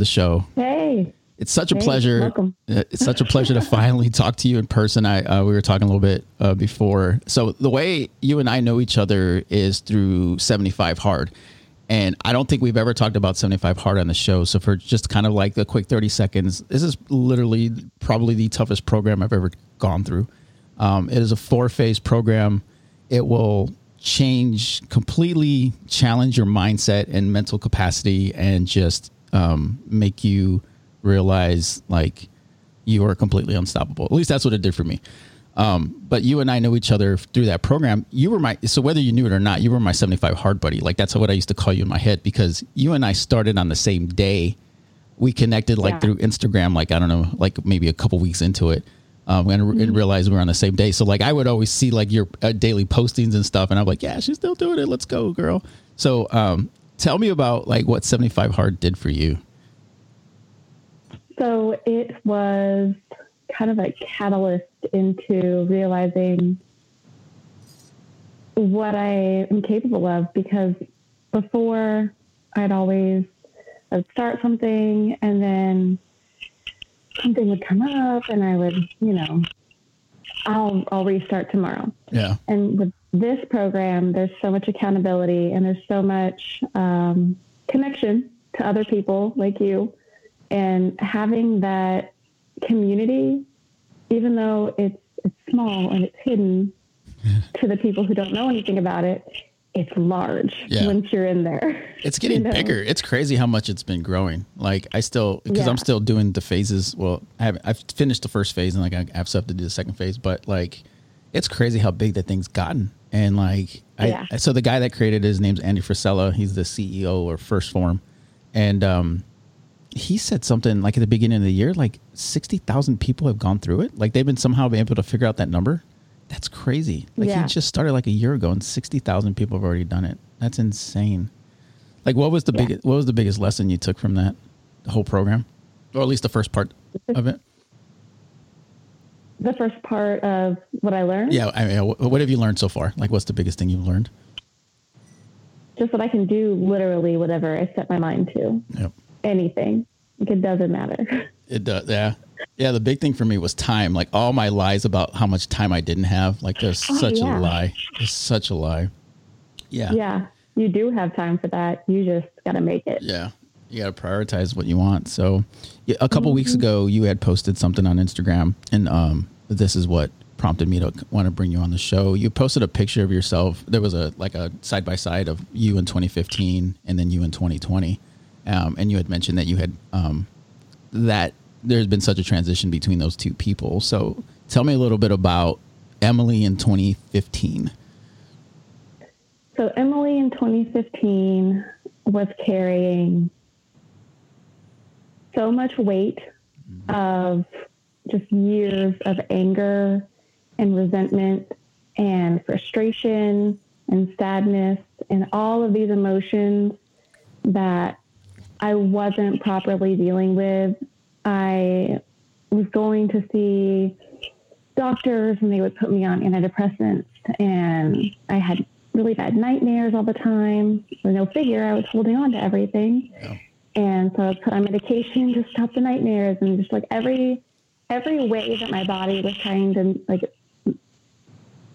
the show. Hey. It's such a Hey, pleasure. welcome. It's such a pleasure to finally talk to you in person. I uh, we were talking a little bit uh, before. So the way you and I know each other is through 75 Hard. And I don't think we've ever talked about 75 Hard on the show. So for just kind of like the quick 30 seconds, this is literally probably the toughest program I've ever gone through. Um, it is a four phase program. It will change completely challenge your mindset and mental capacity and just um, make you realize like you are completely unstoppable. At least that's what it did for me. Um, but you and I know each other through that program. You were my so whether you knew it or not, you were my 75 hard buddy. Like that's what I used to call you in my head because you and I started on the same day. We connected like Yeah. through Instagram, like I don't know, like maybe a couple weeks into it. Um, and, and realized we were on the same day. So like I would always see like your uh, daily postings and stuff, and I'm like, yeah, she's still doing it. Let's go, girl. So um, tell me about like what 75 hard did for you. So it was kind of a catalyst into realizing what I am capable of because before I'd always I'd start something and then something would come up and I would, you know, I'll I'll restart tomorrow. Yeah. And with this program, there's so much accountability and there's so much um, connection to other people like you. And having that community, even though it's, it's small and it's hidden to the people who don't know anything about it, it's large Yeah. once you're in there. It's getting You know? bigger. It's crazy how much it's been growing. Like I still because Yeah. I'm still doing the phases. Well, I haven't, I've finished the first phase and like I have stuff to do the second phase. But like, it's crazy how big that thing's gotten. And like, Yeah. I so the guy that created it, his name's Andy Frisella. He's the CEO or First Form, and um, he said something like at the beginning of the year, like sixty thousand people have gone through it. Like they've been somehow been able to figure out that number. That's crazy. Like Yeah. he just started like a year ago, and sixty thousand people have already done it. That's insane. Like, what was the Yeah. biggest? What was the biggest lesson you took from that whole program, or at least the first part of it? The first part of what I learned, Yeah, I mean, what have you learned so far? Like, what's the biggest thing you've learned? just that I can do literally whatever I set my mind to. Yep. Anything. Like it doesn't matter. It does. Yeah. Yeah. The big thing for me was time. Like all my lies about how much time I didn't have. Like there's Oh, such yeah. a lie. It's such a lie. Yeah. yeah. You do have time for that. You just got to make it. Yeah. You got to prioritize what you want. So, a couple Mm-hmm. weeks ago, you had posted something on Instagram, and um, this is what prompted me to want to bring you on the show. You posted a picture of yourself. There was a like a side by side of you in 2015 and then you in 2020, um, and you had mentioned that you had um, that there's been such a transition between those two people. So, tell me a little bit about Emily in 2015. So Emily in 2015 was carrying so much weight of just years of anger and resentment and frustration and sadness and all of these emotions that I wasn't properly dealing with. I was going to see doctors and they would put me on antidepressants and I had really bad nightmares all the time. With no figure, I was holding on to everything. Yeah. And so I put on medication to stop the nightmares and just like every every way that my body was trying to like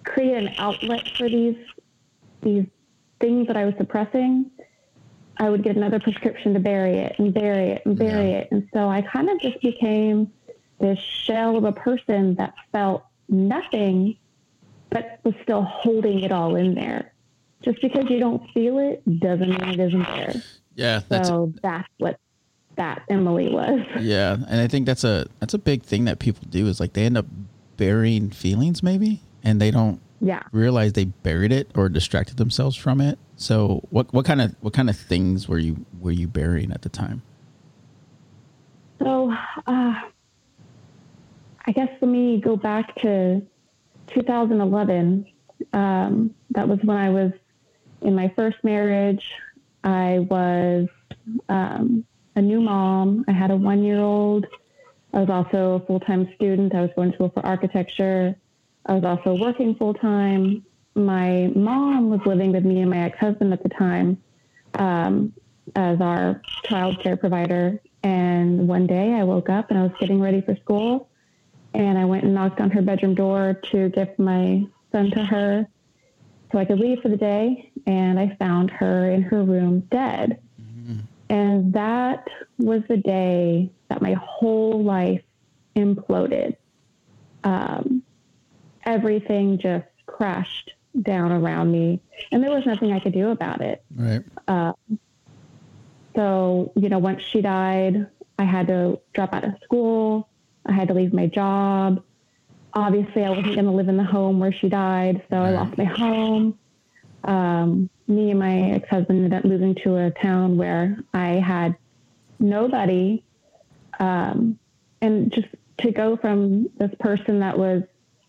create an outlet for these these things that I was suppressing, I would get another prescription to bury it and bury it and bury Yeah. it. And so I kind of just became this shell of a person that felt nothing, but was still holding it all in there. Just because you don't feel it doesn't mean it isn't there. Yeah, that's so that's what that Emily was. Yeah, and I think that's a that's a big thing that people do is like they end up burying feelings maybe, and they don't Yeah. realize they buried it or distracted themselves from it. So what what kind of what kind of things were you were you burying at the time? So, uh, I guess let me go back to 2011. Um, that was when I was in my first marriage. I was um, a new mom. I had a one year old. I was also a full time student. I was going to school for architecture. I was also working full time. My mom was living with me and my ex husband at the time um, as our child care provider. And one day I woke up and I was getting ready for school and I went and knocked on her bedroom door to give my son to her so I could leave for the day. And I found her in her room dead. Mm-hmm. And that was the day that my whole life imploded. Um, everything just crashed down around me, and there was nothing I could do about it. Right. Uh, so, you know, once she died, I had to drop out of school. I had to leave my job. Obviously, I wasn't going to live in the home where she died, so. I lost my home. Um, me and my ex husband ended up moving to a town where I had nobody. Um, and just to go from this person that was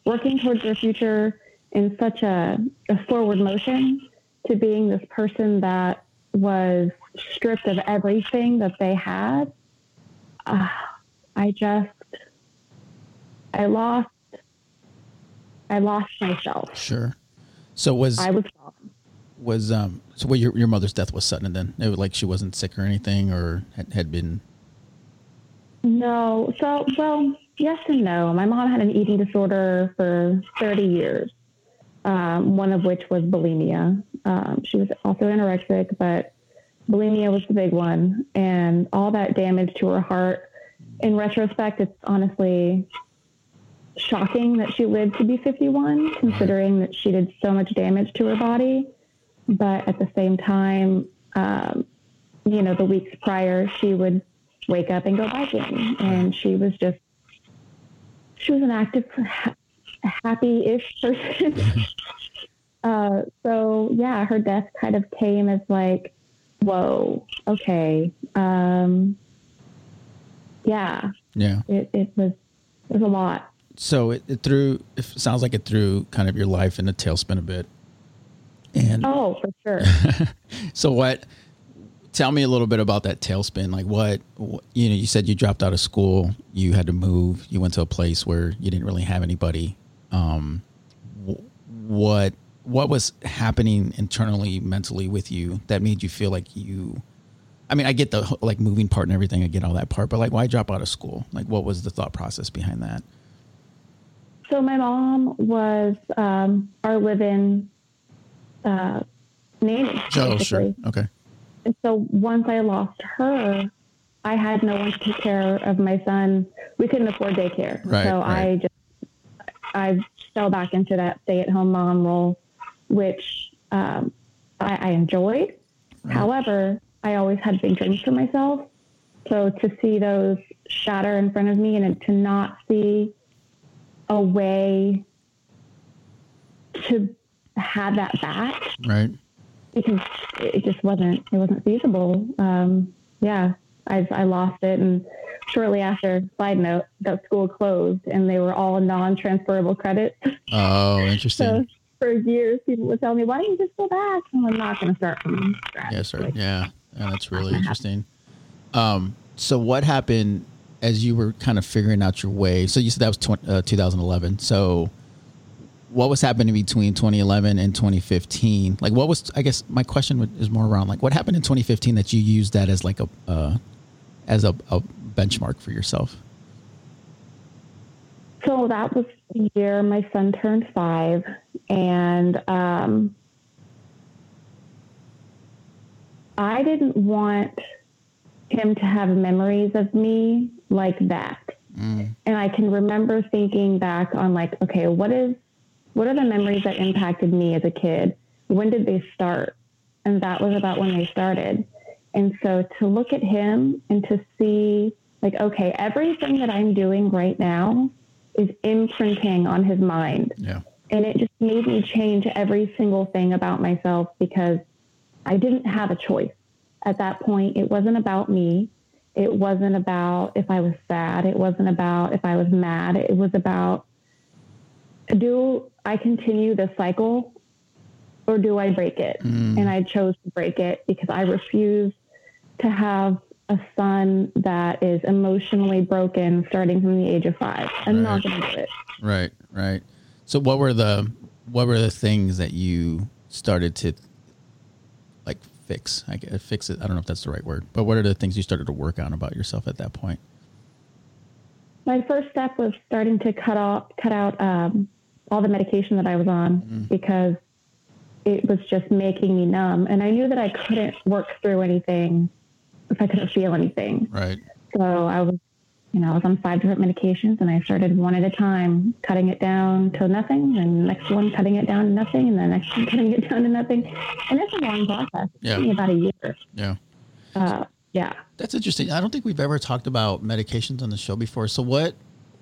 working towards their future in such a, a forward motion to being this person that was stripped of everything that they had, uh, I just, I lost, I lost myself. Sure. So was I was was um so what your your mother's death was sudden then? It was like she wasn't sick or anything or had, had been no. So well yes and no. My mom had an eating disorder for 30 years um, one of which was bulimia. Um, she was also anorexic but bulimia was the big one. And all that damage to her heart in retrospect it's honestly shocking that she lived to be 51 considering that she did so much damage to her body but at the same time, um, you know, the weeks prior, she would wake up and go biking, and she was just she was an active, happy-ish person. uh, so yeah, her death kind of came as like, whoa, okay, um, yeah, yeah, it, it was it was a lot. So it, it threw. It sounds like it threw kind of your life in a tailspin a bit. And oh, for sure. so what? Tell me a little bit about that tailspin. Like what, what, you know, you said you dropped out of school, you had to move, you went to a place where you didn't really have anybody. Um, what what was happening internally, mentally with you that made you feel like you? I mean, I get the like moving part and everything. I get all that part, but like, why drop out of school? Like, what was the thought process behind that? So my mom was um, our live-in uh, nanny. Oh, sure. Okay. And so once I lost her, I had no one to take care of my son. We couldn't afford daycare. Right, so right. I just, I fell back into that stay at home mom role, which um, I, I, enjoyed. Right. However, I always had big dreams for myself. So to see those shatter in front of me and to not see a way to have that back. Right. Because it just wasn't it wasn't feasible. Um, yeah, I I lost it, and shortly after, side note, that school closed, and they were all non-transferable credits. Oh, interesting. so for years, people would tell me, "Why don't you just go back?" And I'm not going to start from scratch. Yes, sir. Like, yeah. yeah, that's really interesting. Um, so what happened as you were kind of figuring out your way? So you said that was 20, uh, 2011. So what was happening between 2011 and 2015? Like, what was? I guess my question is more around like what happened in 2015 that you used that as like a uh, as a, a benchmark for yourself. So that was the year my son turned five, and um, I didn't want him to have memories of me like that. Mm. And I can remember thinking back on like, okay, what is what are the memories that impacted me as a kid? When did they start? And that was about when they started. And so to look at him and to see, like, okay, everything that I'm doing right now is imprinting on his mind. Yeah. And it just made me change every single thing about myself because I didn't have a choice. At that point, it wasn't about me. It wasn't about if I was sad. It wasn't about if I was mad. It was about do I continue the cycle or do I break it? Mm. And I chose to break it because I refuse to have a son that is emotionally broken starting from the age of five. I'm right. not going to do it. Right, right. So what were the what were the things that you started to fix? I guess, fix it. I don't know if that's the right word, but what are the things you started to work on about yourself at that point? My first step was starting to cut off, cut out um, all the medication that I was on mm. because it was just making me numb, and I knew that I couldn't work through anything if I couldn't feel anything. Right. So I was you know, I was on five different medications and I started one at a time, cutting it down to nothing, and next one cutting it down to nothing, and the next one cutting it down to nothing. And it's a long process. It yeah. about a year. Yeah. Uh, yeah. That's interesting. I don't think we've ever talked about medications on the show before. So what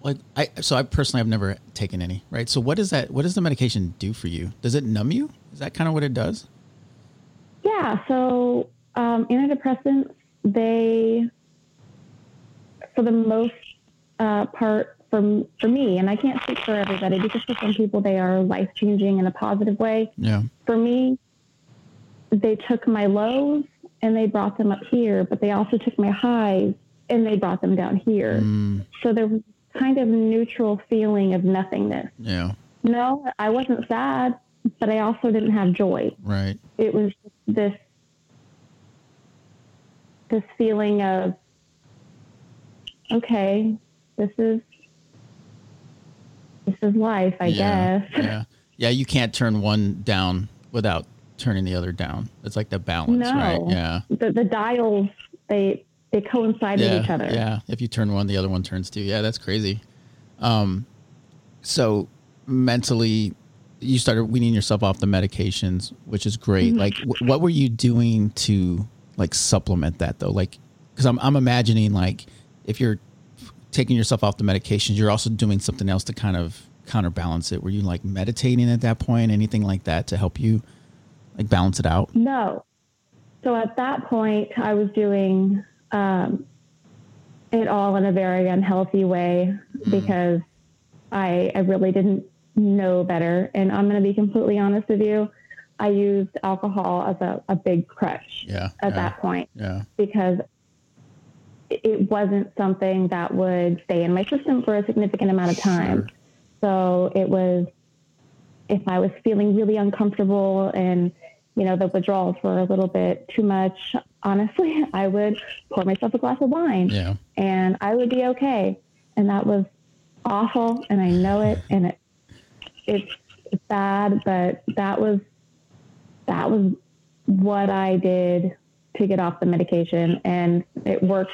like I so I personally have never taken any, right? So what does that what does the medication do for you? Does it numb you? Is that kind of what it does? Yeah, so um, antidepressants they for the most uh, part for for me, and I can't speak for everybody because for some people they are life changing in a positive way. Yeah. For me, they took my lows and they brought them up here, but they also took my highs and they brought them down here. Mm. So there was kind of neutral feeling of nothingness. Yeah. No, I wasn't sad, but I also didn't have joy. Right. It was this this feeling of okay, this is this is life, I yeah, guess. Yeah. Yeah, you can't turn one down without turning the other down. It's like the balance, no. right? Yeah. The the dials they they coincide yeah, with each other. Yeah. If you turn one, the other one turns two. Yeah, that's crazy. Um so mentally you started weaning yourself off the medications, which is great. Mm-hmm. Like w- what were you doing to like supplement that though? Like cuz I'm I'm imagining like if you're taking yourself off the medications, you're also doing something else to kind of counterbalance it. Were you like meditating at that point, anything like that to help you like balance it out? No. So at that point, I was doing um, it all in a very unhealthy way mm. because I, I really didn't know better. And I'm going to be completely honest with you. I used alcohol as a, a big crutch yeah, at yeah, that point. Yeah. Because it wasn't something that would stay in my system for a significant amount of time. So it was, if I was feeling really uncomfortable and, you know, the withdrawals were a little bit too much, honestly, I would pour myself a glass of wine yeah. and I would be okay. And that was awful. And I know it. And it, it's, it's bad, but that was, that was what I did to get off the medication and it worked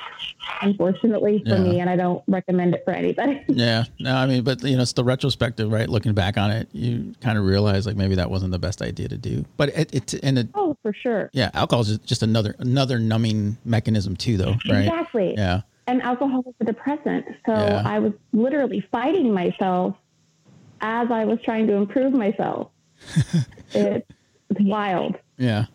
unfortunately for yeah. me and I don't recommend it for anybody. yeah. No, I mean, but you know, it's the retrospective, right? Looking back on it, you kind of realize like maybe that wasn't the best idea to do, but it, it and it, Oh, for sure. Yeah. Alcohol is just another, another numbing mechanism too, though. Right. Exactly. Yeah. And alcohol is a depressant. So yeah. I was literally fighting myself as I was trying to improve myself. it's wild. Yeah.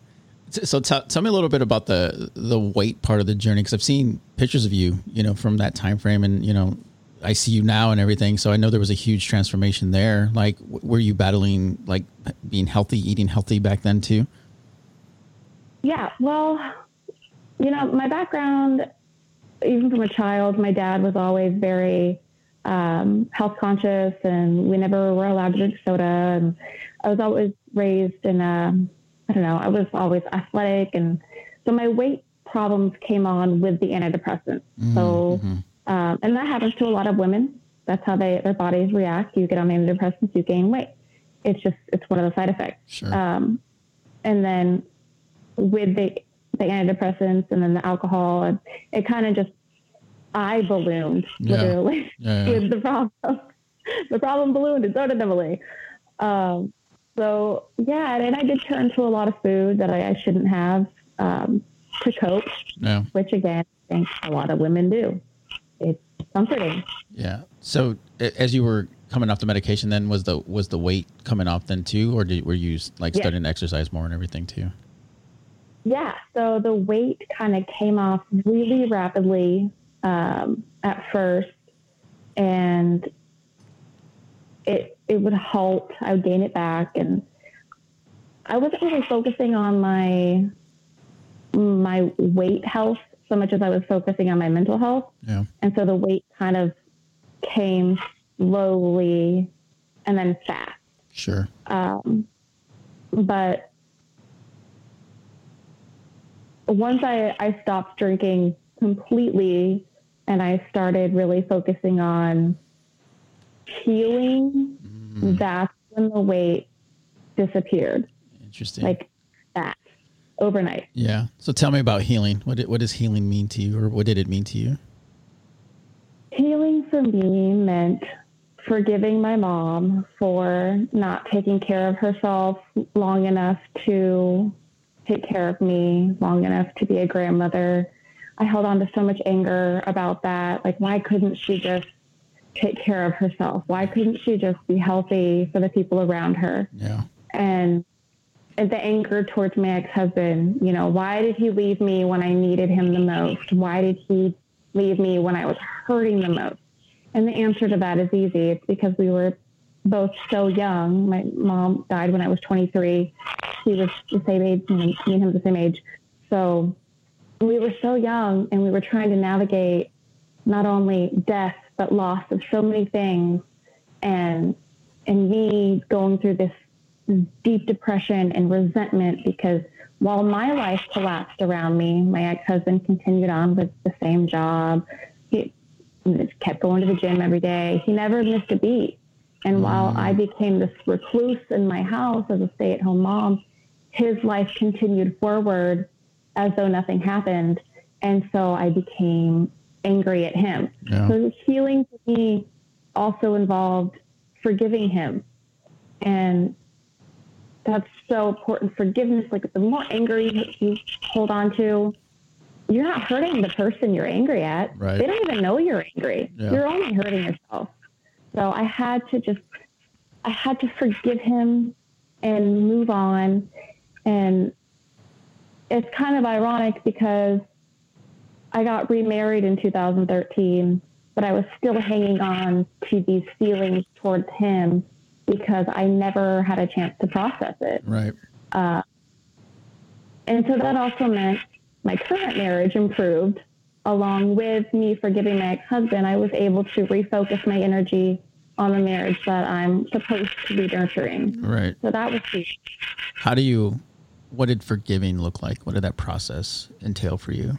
So t- tell me a little bit about the the weight part of the journey because I've seen pictures of you, you know, from that time frame, and you know, I see you now and everything. So I know there was a huge transformation there. Like, w- were you battling like being healthy, eating healthy back then too? Yeah, well, you know, my background, even from a child, my dad was always very um, health conscious, and we never were allowed to drink soda, and I was always raised in a I don't know, I was always athletic. And so my weight problems came on with the antidepressants. Mm-hmm. So, um, and that happens to a lot of women. That's how they, their bodies react. You get on antidepressants, you gain weight. It's just, it's one of the side effects. Sure. Um, and then with the, the antidepressants and then the alcohol, it, it kind of just, I ballooned yeah. literally yeah, yeah. with the problem. the problem ballooned and so did Emily. Um, so yeah, and I did turn to a lot of food that I, I shouldn't have um, to cope. Yeah. Which again, I think a lot of women do. It's comforting. Yeah. So as you were coming off the medication, then was the was the weight coming off then too, or did, were you like starting to exercise more and everything too? Yeah. So the weight kind of came off really rapidly um, at first, and it it would halt. I would gain it back, and I wasn't really focusing on my my weight health so much as I was focusing on my mental health. Yeah. And so the weight kind of came slowly and then fast. Sure. Um, but once I, I stopped drinking completely and I started really focusing on healing, mm. that's when the weight disappeared. Interesting. Like that overnight. Yeah. So tell me about healing. What did, what does healing mean to you or what did it mean to you? Healing for me meant forgiving my mom for not taking care of herself long enough to take care of me, long enough to be a grandmother. I held on to so much anger about that. Like, why couldn't she just take care of herself? Why couldn't she just be healthy for the people around her? Yeah. And the anger towards my ex-husband, you know, why did he leave me when I needed him the most? Why did he leave me when I was hurting the most? And the answer to that is easy. It's because we were both so young. My mom died when I was 23. He was the same age, me and him the same age. So we were so young and we were trying to navigate not only death, but loss of so many things. And, and me going through this deep depression and resentment because while my life collapsed around me, my ex-husband continued on with the same job. He kept going to the gym every day. He never missed a beat. And while I mm. became this recluse in my house as a stay-at-home mom, his life continued forward as though nothing happened. And so I became angry at him. Yeah. So healing for me also involved forgiving him. And that's so important. Forgiveness, like the more angry you, hold on to, you're not hurting the person you're angry at. Right. They don't even know you're angry. Yeah. You're only hurting yourself. So I had to just, I had to forgive him and move on. And it's kind of ironic because I got remarried in 2013, but I was still hanging on to these feelings towards him because I never had a chance to process it. Right. Uh, and so that also meant my current marriage improved. Along with me forgiving my ex-husband, I was able to refocus my energy on the marriage that I'm supposed to be nurturing. Right. So that was key. How do you? What did forgiving look like? What did that process entail for you?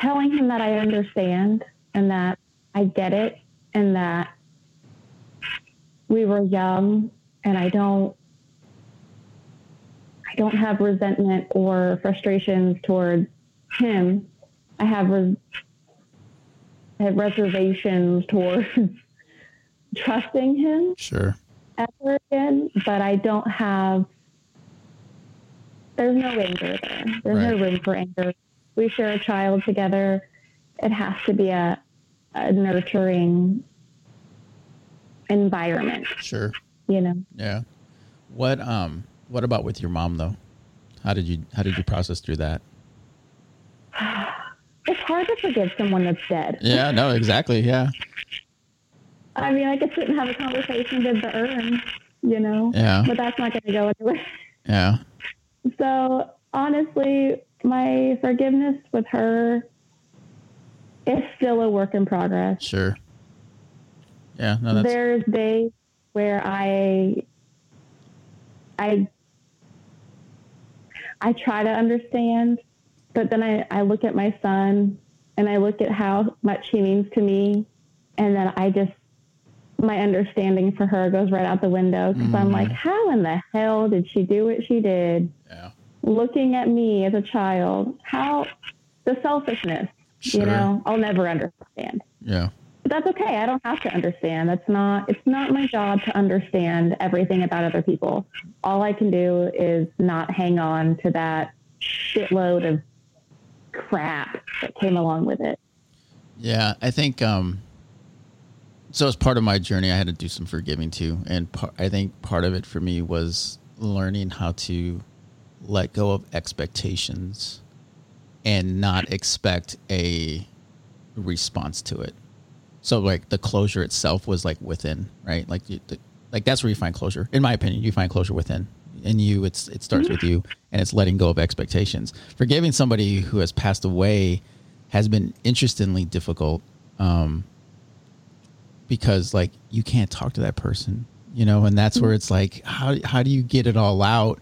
Telling him that I understand and that I get it and that we were young and I don't I don't have resentment or frustrations towards him. I have, res- I have reservations towards trusting him. Sure. Ever again, but I don't have. There's no anger there. There's right. no room for anger. We share a child together. It has to be a, a nurturing environment. Sure. You know. Yeah. What um what about with your mom though? How did you how did you process through that? It's hard to forgive someone that's dead. Yeah, no, exactly. Yeah. I mean, I could sit and have a conversation with the urn, you know. Yeah. But that's not going to go anywhere. Yeah. So honestly, my forgiveness with her is still a work in progress. Sure. Yeah, no, that's... there's days where I, I, I try to understand, but then I, I look at my son and I look at how much he means to me, and then I just my understanding for her goes right out the window because mm-hmm. I'm like, how in the hell did she do what she did? Yeah. Looking at me as a child, how the selfishness, sure. you know, I'll never understand. Yeah. But that's okay. I don't have to understand. That's not, it's not my job to understand everything about other people. All I can do is not hang on to that shitload of crap that came along with it. Yeah. I think, um, so as part of my journey, I had to do some forgiving too. And par- I think part of it for me was learning how to let go of expectations and not expect a response to it. So like the closure itself was like within, right? Like you, the, like that's where you find closure. In my opinion, you find closure within. In you, it's it starts with you, and it's letting go of expectations. Forgiving somebody who has passed away has been interestingly difficult, um, because like you can't talk to that person, you know, and that's where it's like how how do you get it all out?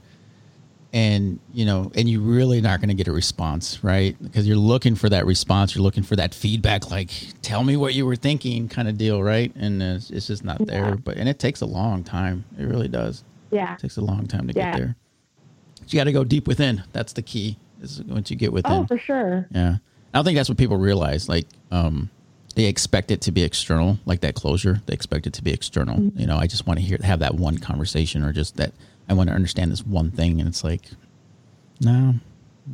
And you know and you're really not going to get a response right because you're looking for that response you're looking for that feedback like tell me what you were thinking kind of deal right and it's, it's just not there Yeah. but and it takes a long time it really does Yeah. it takes a long time to Yeah. get there you got to go deep within that's the key is once you get within Oh, for sure. yeah. I don't think that's what people realize. Like, um, they expect it to be external, like that closure. They expect it to be external. Mm-hmm. You know, I just want to hear, have that one conversation or just that I want to understand this one thing. And it's like, no,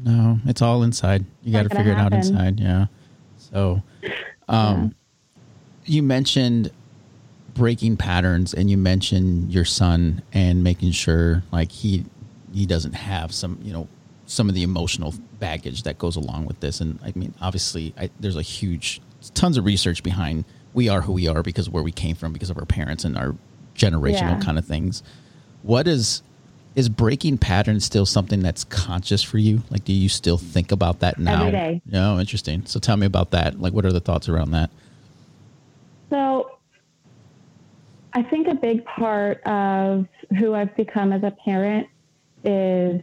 no, it's all inside. You got to figure it out inside. Yeah. So, um, you mentioned breaking patterns and you mentioned your son and making sure like he he doesn't have some you know some of the emotional baggage that goes along with this and i mean obviously I, there's a huge tons of research behind we are who we are because of where we came from because of our parents and our generational Yeah. kind of things what is is breaking patterns still something that's conscious for you? Like do you still think about that now? Every day. no interesting. So tell me about that. Like what are the thoughts around that? So I think a big part of who I've become as a parent is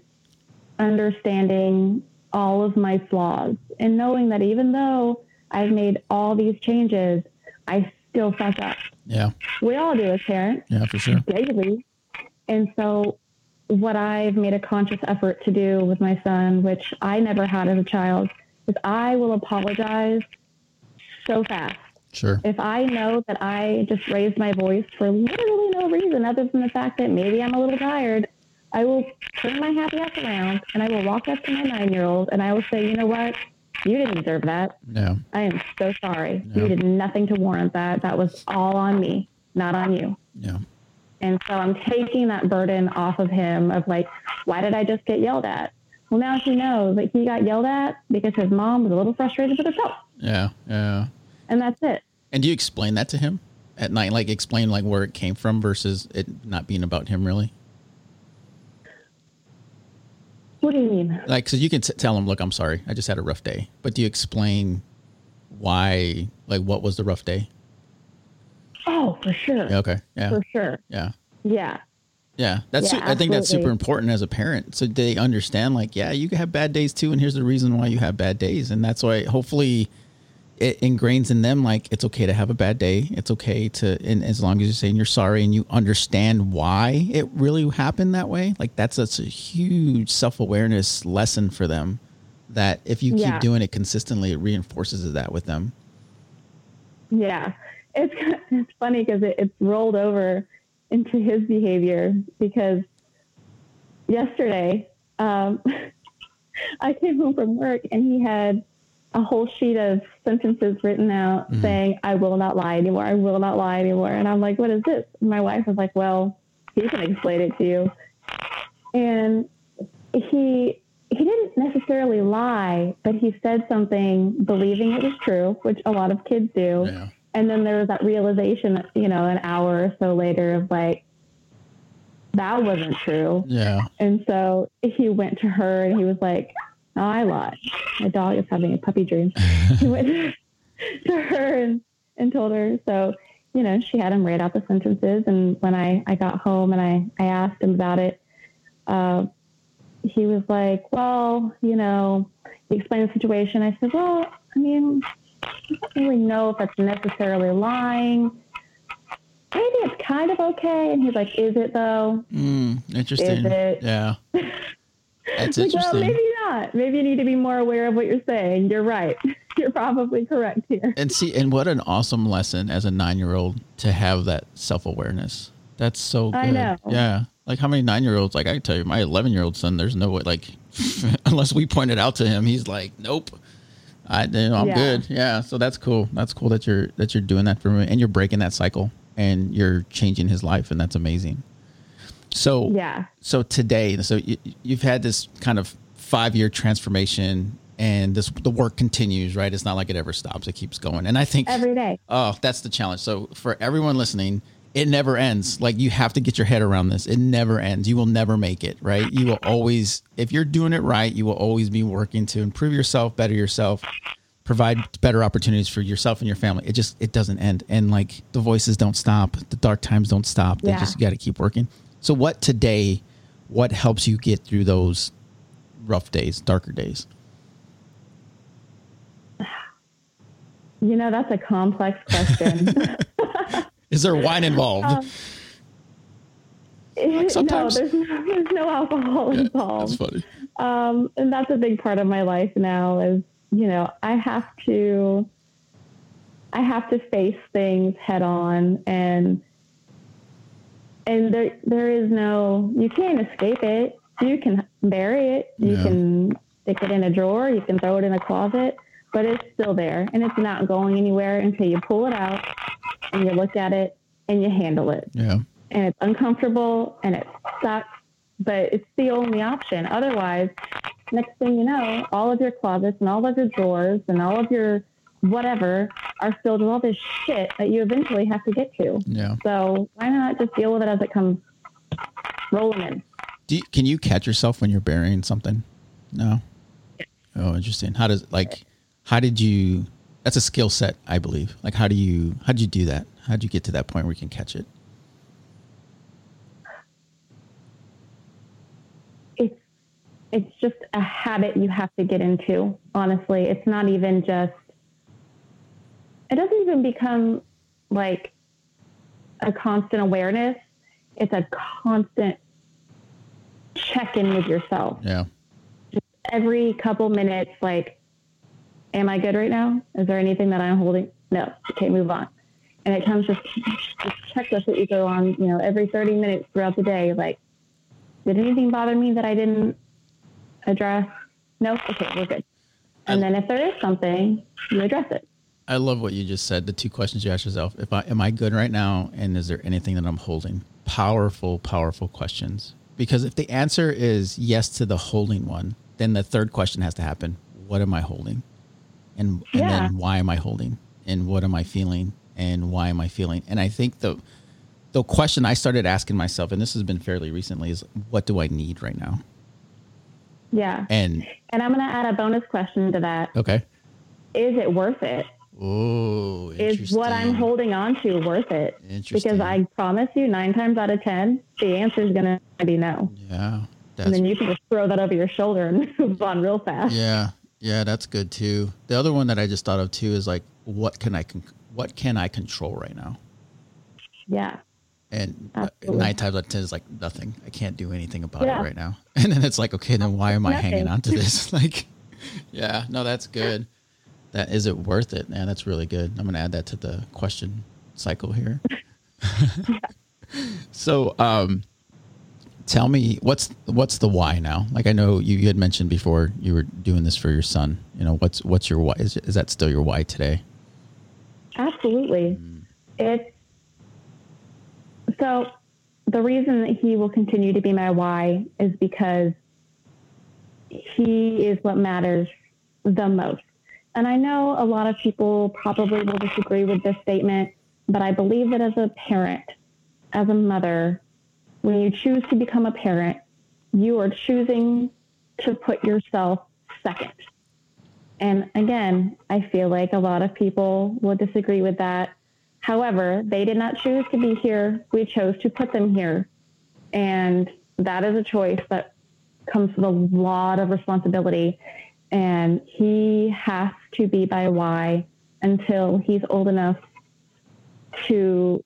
understanding all of my flaws and knowing that even though I've made all these changes, I still fuck up. yeah. We all do as parents. Yeah for sure. Daily. And so, what I've made a conscious effort to do with my son, which I never had as a child, is I will apologize so fast. sure If I know that I just raised my voice for literally no reason other than the fact that maybe I'm a little tired, I will turn my happy ass around and I will walk up to my nine year old and I will say, you know what? You didn't deserve that. yeah I am so sorry. Yeah. You did nothing to warrant that. That was all on me, not on you. yeah And so I'm taking that burden off of him of like, why did I just get yelled at? Well, now he knows that he got yelled at because his mom was a little frustrated with herself. yeah yeah And that's it. And do you explain that to him at night? Like explain like where it came from versus it not being about him really? What do you mean? Like, so you can t- tell him, look, I'm sorry. I just had a rough day. But do you explain why, like what was the rough day? Oh, for sure. Yeah, okay. Yeah. For sure. Yeah. Yeah. Yeah. That's, Yeah, su- I think that's super important as a parent. So they understand like, yeah, you can have bad days too. And here's the reason why you have bad days. And that's why hopefully it ingrains in them like it's okay to have a bad day. It's okay to, and as long as you're saying you're sorry and you understand why it really happened that way, like that's such a huge self awareness lesson for them. That if you keep Yeah. doing it consistently, it reinforces that with them. Yeah. It's, it's funny because it, it's rolled over into his behavior because yesterday um, I came home from work and he had a whole sheet of sentences written out Mhm. saying, I will not lie anymore. I will not lie anymore. And I'm like, what is this? And my wife was like, well, he can explain it to you. And he, he didn't necessarily lie, but he said something believing it was true, which a lot of kids do. Yeah. And then there was that realization, you know, an hour or so later of like, that wasn't true. Yeah. And so he went to her and he was like, no, I lied. My dog is having a puppy dream. he went to her and, and told her. So, you know, she had him write out the sentences. And when I, I got home and I, I asked him about it, uh, he was like, well, you know, he explained the situation. I said, well, I mean, I don't really know if that's necessarily lying. Maybe it's kind of okay. And he's like, is it though? Mm, interesting. Is it- Yeah. That's Like, well, interesting. maybe not. Maybe you need to be more aware of what you're saying. You're right. You're probably correct here. and see, and what an awesome lesson as a nine year old to have that self awareness. That's so good. I know. Yeah. Like how many nine year olds, like I can tell you, my 11 year old son, there's no way, like, unless we point it out to him, he's like, nope. I, you know, I'm Yeah. good. Yeah. So that's cool. That's cool that you're, that you're doing that for me and you're breaking that cycle and you're changing his life. And that's amazing. So, Yeah. so today so you, you've had this kind of five year transformation and this the work continues right it's not like it ever stops it keeps going and i think Every day. oh that's the challenge so for everyone listening it never ends. Like you have to get your head around this. It never ends. You will never make it right? You will always if you're doing it right you will always be working to improve yourself better yourself provide better opportunities for yourself and your family. It just it doesn't end. And like the voices don't stop. The dark times don't stop. They Yeah. just got to keep working. So what today what helps you get through those rough days, darker days? You know, that's a complex question. Is there wine involved? Um, Sometimes. No, there's no, there's no alcohol yeah, involved. That's funny. Um, and that's a big part of my life now is, you know, I have to, I have to face things head on and, and there, there is no, you can't escape it. You can bury it. You yeah. can stick it in a drawer. You can throw it in a closet, but it's still there and it's not going anywhere until you pull it out and you look at it and you handle it. Yeah. And it's uncomfortable and it sucks, but it's the only option. Otherwise, next thing you know, all of your closets and all of your drawers and all of your whatever are filled with all this shit that you eventually have to get to. Yeah. So why not just deal with it as it comes rolling in? You, can you catch yourself when you're burying something? No. Oh, interesting. How does like how did you that's a skill set, I believe. Like how do you how did you do that? How did you get to that point where you can catch it? It's it's just a habit you have to get into, honestly. It's not even just it doesn't even become like a constant awareness. It's a constant check in with yourself. Yeah. Just every couple minutes, like am I good right now? Is there anything that I'm holding? No. Okay, move on. And it comes just this checklist that you go on, you know, every 30 minutes throughout the day. Like, did anything bother me that I didn't address? No. Okay, we're good. And I, then if there is something, you address it. I love what you just said. The two questions you ask yourself: If I am I good right now, and is there anything that I'm holding? Powerful, powerful questions. Because if the answer is yes to the holding one, then the third question has to happen: What am I holding? And, and yeah. then why am I holding and what am I feeling and why am I feeling? And I think the the question I started asking myself, and this has been fairly recently, is what do I need right now? Yeah. And and I'm gonna add a bonus question to that. Okay. Is it worth it? Oh, is what I'm holding on to worth it? Because I promise you, nine times out of ten, the answer is gonna be no. Yeah. and then you can just throw that over your shoulder and move on real fast. Yeah, yeah, that's good too. The other one that I just thought of too is like, what can I con- what can I control right now? Yeah. And uh, nine times out of ten is like nothing. I can't do anything about yeah. it right now. And then it's like, okay, then why am I nothing. hanging on to this? like, yeah, no, that's good. That is it worth it, man? That's really good. I'm gonna add that to the question cycle here. so, um, tell me what's what's the why now? Like I know you, you had mentioned before you were doing this for your son. You know what's what's your why? Is, is that still your why today? Absolutely, it's so. The reason that he will continue to be my why is because he is what matters the most. And I know a lot of people probably will disagree with this statement, but I believe that as a parent, as a mother, when you choose to become a parent, you are choosing to put yourself second. And again, I feel like a lot of people will disagree with that. However, they did not choose to be here. We chose to put them here. And that is a choice that comes with a lot of responsibility. And he has to be by Y until he's old enough to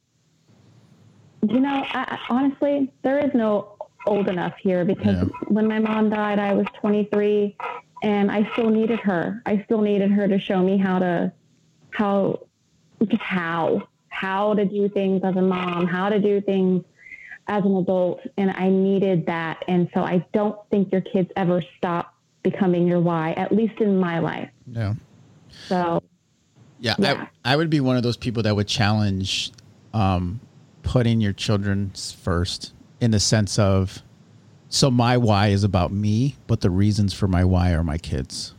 you know, I, honestly, there is no old enough here because yeah. when my mom died, I was 23 and I still needed her. I still needed her to show me how to, how, just how, how to do things as a mom, how to do things as an adult. And I needed that. And so I don't think your kids ever stop becoming your why, at least in my life. Yeah. So, yeah, yeah. I, I would be one of those people that would challenge um, putting your children first in the sense of so my why is about me, but the reasons for my why are my kids.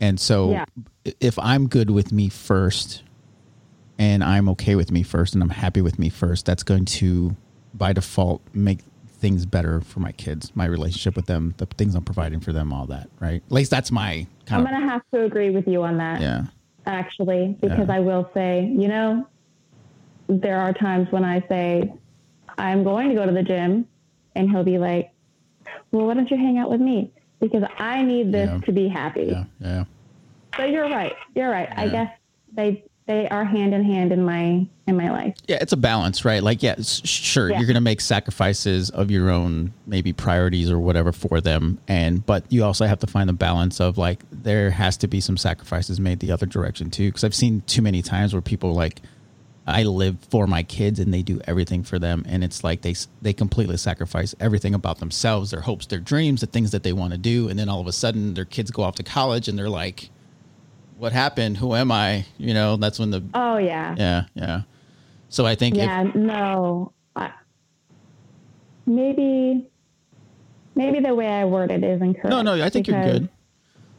And so yeah. if I'm good with me first and I'm okay with me first and I'm happy with me first, that's going to by default make things better for my kids, my relationship with them, the things I'm providing for them, all that, right? At least that's my kind I'm going to have to agree with you on that. Yeah. Actually, because yeah. I will say, you know, there are times when I say, I'm going to go to the gym, and he'll be like, well, why don't you hang out with me? Because I need this Yeah. to be happy. Yeah, yeah. So you're right. You're right. I guess they they are hand in hand in my in my life. Yeah, it's a balance, right? Like, yeah, sure, Yeah. you're going to make sacrifices of your own maybe priorities or whatever for them, and but you also have to find the balance of like there has to be some sacrifices made the other direction too. Because I've seen too many times where people like, I live for my kids and they do everything for them, and it's like they they completely sacrifice everything about themselves, their hopes, their dreams, the things that they want to do, and then all of a sudden their kids go off to college and they're like, "What happened? Who am I?" You know, that's when the Oh yeah. yeah yeah. So I think if, Yeah, no. I, maybe maybe the way I word it is incorrect. No, no, I think you're good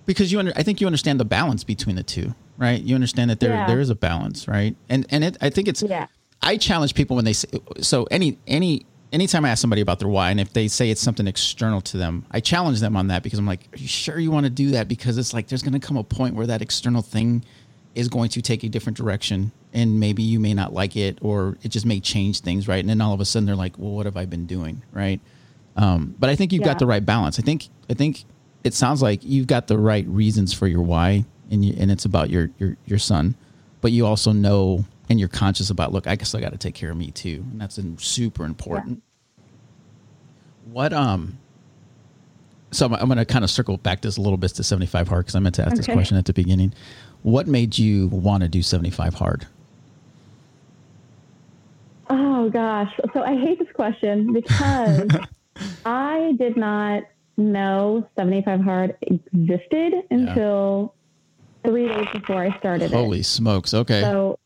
because you. Under, I think you understand the balance between the two, right? You understand that there Yeah. there is a balance, right? And and it, I think it's. Yeah. I challenge people when they say so. Any any anytime I ask somebody about their why, and if they say it's something external to them, I challenge them on that because I'm like, are you sure you want to do that? Because it's like there's going to come a point where that external thing is going to take a different direction, and maybe you may not like it, or it just may change things, right? And then all of a sudden they're like, well, what have I been doing, right? Um, but I think you've Yeah. got the right balance. I think I think it sounds like you've got the right reasons for your why, and you, and it's about your your your son, but you also know and you're conscious about. Look, I guess I got to take care of me too, and that's in- super important. What um. So I'm, I'm going to kind of circle back this a little bit to 75 hard because I meant to ask this question at the beginning. What made you want to do 75 hard? Oh gosh. So I hate this question because I did not know 75 Hard existed until three days before I started it. Holy smokes! Okay, So,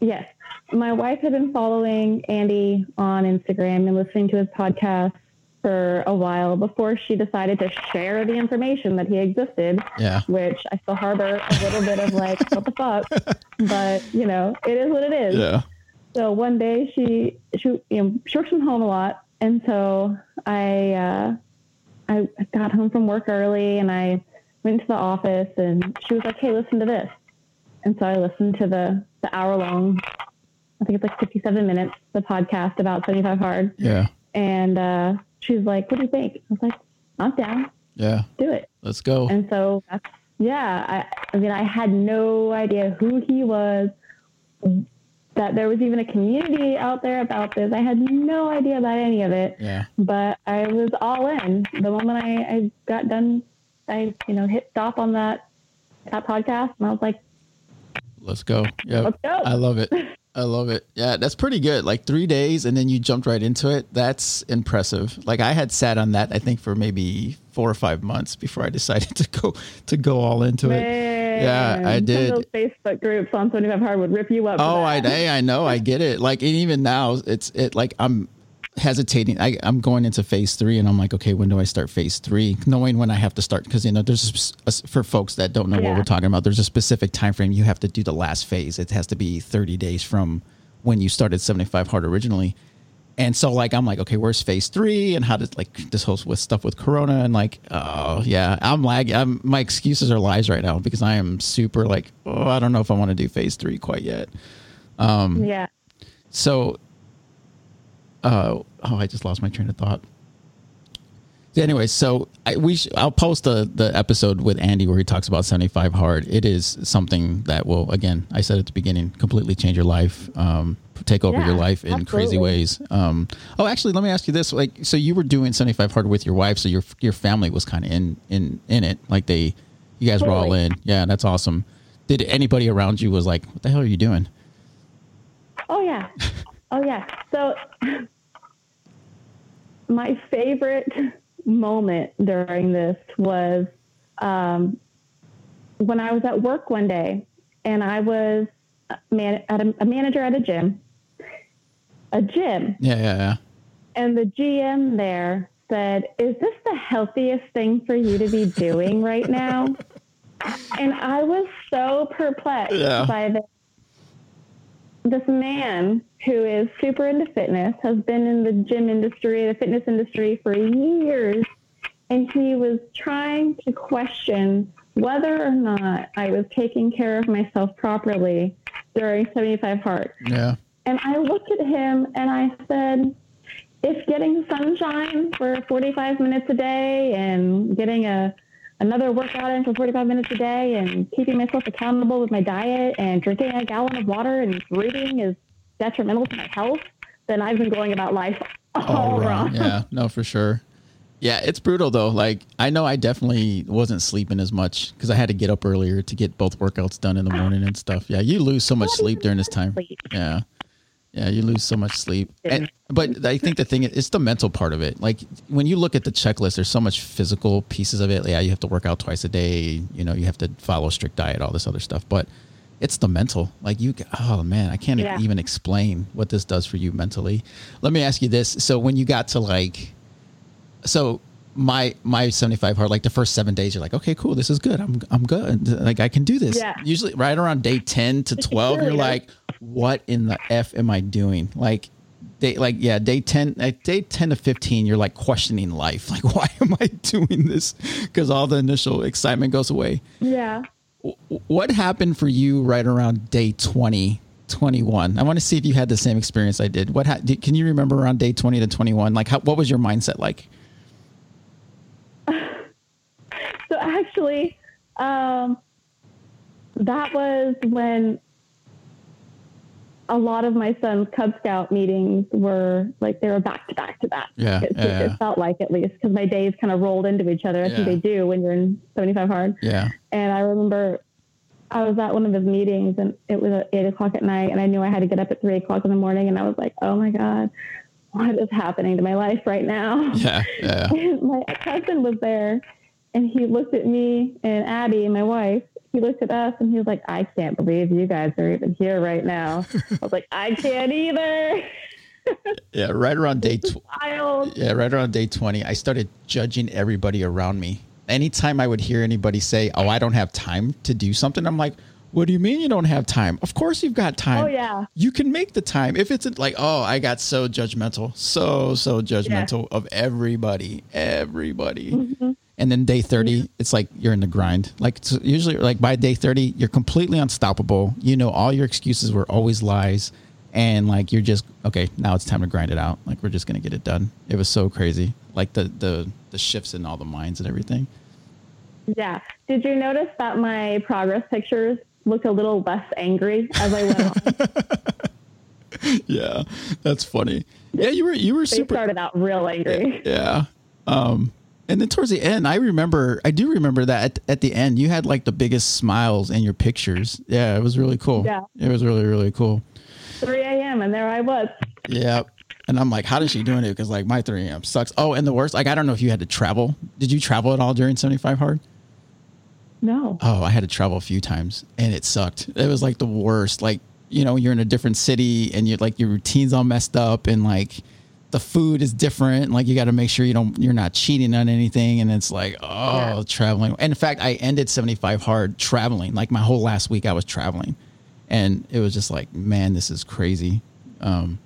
yes, my wife had been following Andy on Instagram and listening to his podcast for a while before she decided to share the information that he existed, yeah, which I still harbor a little bit of like, what the fuck? But, you know, it is what it is. yeah, So one day she, she, you know, she works from home a lot. And so I, uh, I got home from work early and I went to the office and she was like, Hey, listen to this. And so I listened to the, the hour long, I think it's like 57 minutes, the podcast about 75 hard. yeah, And, uh, she was like, what do you think? I was like, I'm down, yeah. do it. Let's go. And so that's, yeah, I, I mean, I had no idea who he was, that there was even a community out there about this. I had no idea about any of it, Yeah, but I was all in. The moment I, I got done, I, you know, hit stop on that, that podcast and I was like, let's go. Yeah, Let's go. I love it. I love it. Yeah, that's pretty good. Like three days, and then you jumped right into it. That's impressive. Like I had sat on that, I think, for maybe four or five months before I decided to go to go all into it. Yeah, I did. those Facebook groups on 75 Hard would rip you up. Oh, I. I I know, I get it. Like and even now, it's it like I'm hesitating. I, I'm going into phase three, and I'm like, okay, when do I start phase three? Knowing when I have to start, because you know, there's a, for folks that don't know what we're talking about. There's a specific time frame you have to do the last phase. It has to be 30 days from when you started 75 hard originally. And so, like, I'm like, okay, where's phase three? And how did like this whole with stuff with Corona? And like, oh yeah, I'm lagging. I'm my excuses are lies right now because I am super like, oh, I don't know if I want to do phase three quite yet. Um, yeah. So, uh, oh, I just lost my train of thought. Anyway, so I, we sh- I'll post the the episode with Andy where he talks about 75 hard. It is something that will, again, I said at the beginning, completely change your life, um, take over Yeah, your life in crazy ways. Um, oh, actually, let me ask you this: like, so you were doing 75 hard with your wife, so your your family was kind of in in in it, like they, you guys were all in. Yeah, that's awesome. Did anybody around you was like, "What the hell are you doing?" Oh yeah. Oh yeah. So my favorite moment during this was um, when I was at work one day and I was a man, at a, a manager at a gym, a gym, Yeah, yeah, yeah. and the GM there said, "Is this the healthiest thing for you to be doing right now?" And I was so perplexed Yeah. by this. This man who is super into fitness has been in the gym industry, the fitness industry for years, and he was trying to question whether or not I was taking care of myself properly during 75 Hard. Yeah. And I looked at him and I said, if getting sunshine for 45 minutes a day and getting a another workout in for 45 minutes a day and keeping myself accountable with my diet and drinking a gallon of water and reading is detrimental to my health, then I've been going about life all wrong. Yeah, no, for sure. Yeah, it's brutal though. Like I know I definitely wasn't sleeping as much because I had to get up earlier to get both workouts done in the morning and stuff. Yeah, you lose so much sleep during this time. Yeah, yeah, you lose so much sleep. And but I think the thing is, it's the mental part of it. Like when you look at the checklist, there's so much physical pieces of it. Yeah, you have to work out twice a day. You know, you have to follow a strict diet, all this other stuff. But it's the mental. Like you, oh man, I can't Yeah. even explain what this does for you mentally. Let me ask you this: so when you got to like so my my 75 hard like the first seven days you're like okay cool this is good. I'm i'm good. Like i can do this. Yeah. usually right around day 10 to 12 you're is. like what in the f am i doing? Like day like yeah day 10 like day 10 to 15 you're like questioning life. Like why am i doing this? Because all the initial excitement goes away. Yeah. what happened for you right around day 20 21 i want to see if you had the same experience i did. What ha- can you remember around day 20 to 21 like how, what was your mindset like So actually, um, that was when a lot of my son's Cub Scout meetings were like they were back to back to back. Yeah, it, yeah, it felt like at least because my days kind of rolled into each other. I Yeah. think they do when you're in 75 hard. yeah And I remember I was at one of his meetings and it was at eight o'clock at night and I knew I had to get up at three o'clock in the morning and I was like, oh my God, what is happening to my life right now? yeah yeah my husband was there and he looked at me and Abby, my wife. He looked at us and he was like, I can't believe you guys are even here right now. I was like, I can't either. Yeah, right around day tw- Wild. yeah, right around day 20, I started judging everybody around me. Anytime I would hear anybody say, "Oh, I don't have time to do something." I'm like, "What do you mean you don't have time? Of course you've got time. Oh, yeah. You can make the time. If it's like, "Oh, I got so judgmental. So so judgmental of everybody, everybody." Mm-hmm. And then day 30, it's like you're in the grind. Like it's usually like by day 30, you're completely unstoppable. You know all your excuses were always lies and like you're just okay, now it's time to grind it out. Like we're just going to get it done. It was so crazy. Like the the the shifts in all the minds and everything. Yeah. Did you notice that my progress pictures looked a little less angry as I went on? Yeah. That's funny. Yeah, you were you were they super started out real angry. Yeah. Um, and then towards the end, I remember, I do remember that at, at the end, you had like the biggest smiles in your pictures. Yeah, it was really cool. Yeah. It was really, really cool. 3 a.m. and there I was. Yeah. And I'm like, how is she doing it? Because like my 3 a.m. sucks. Oh, and the worst, like, I don't know if you had to travel. Did you travel at all during 75 Hard? No. Oh, I had to travel a few times and it sucked. It was like the worst. Like, you know, you're in a different city and you're like, your routine's all messed up and like, the food is different. Like you got to make sure you don't, you're not cheating on anything. And it's like, oh, Yeah. traveling. And in fact, I ended 75 hard traveling. Like my whole last week I was traveling and it was just like, man, this is crazy. Um,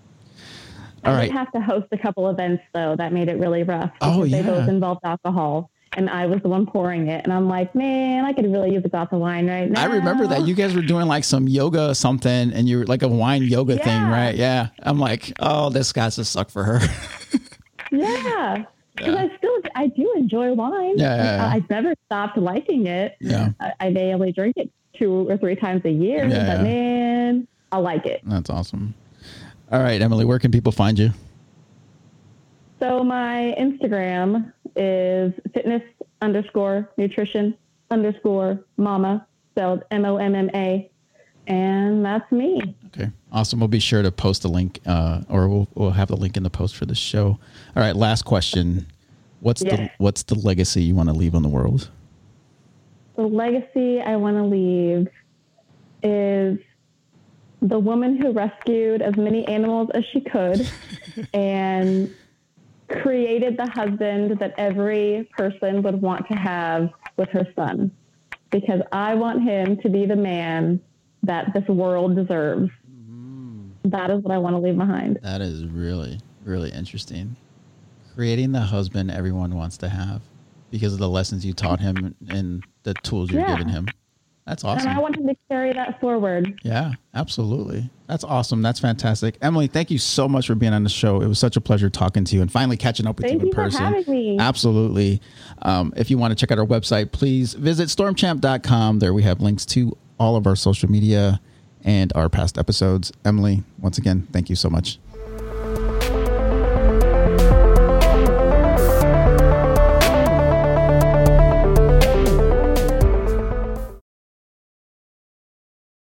all I right. did have to host a couple events though that made it really rough. Oh, because They yeah. both involved alcohol, and I was the one pouring it. And I'm like, man, I could really use a glass of wine right now. I remember that you guys were doing like some yoga or something and you were like a wine yoga thing, right? Yeah. I'm like, oh, this guy's a suck for her. Yeah. Because I still, I do enjoy wine. Yeah, yeah, yeah. I've never stopped liking it. yeah. I, I may only drink it two or three times a year, Yeah, but yeah. man, I like it. That's awesome. All right, Emily, where can people find you? So my Instagram is fitness underscore nutrition underscore mama spelled M O M M A, and that's me. Okay, awesome. We'll be sure to post a link, uh, or we'll we'll have the link in the post for the show. All right, last question. What's the what's the legacy you want to leave on the world? The legacy I want to leave is the woman who rescued as many animals as she could and created the husband that every person would want to have with her son. Because I want him to be the man that this world deserves. Mm-hmm. That is what I want to leave behind. That is really really interesting. Creating the husband everyone wants to have because of the lessons you taught him and the tools you've Yeah. giving him. That's awesome. And I wanted to carry that forward. Yeah, absolutely. That's awesome. That's fantastic. Emily, thank you so much for being on the show. It was such a pleasure talking to you and finally catching up with thank you in you person. For having me. Absolutely. Um, if you want to check out our website, please visit stormchamp.com. There we have links to all of our social media and our past episodes. Emily, once again, thank you so much.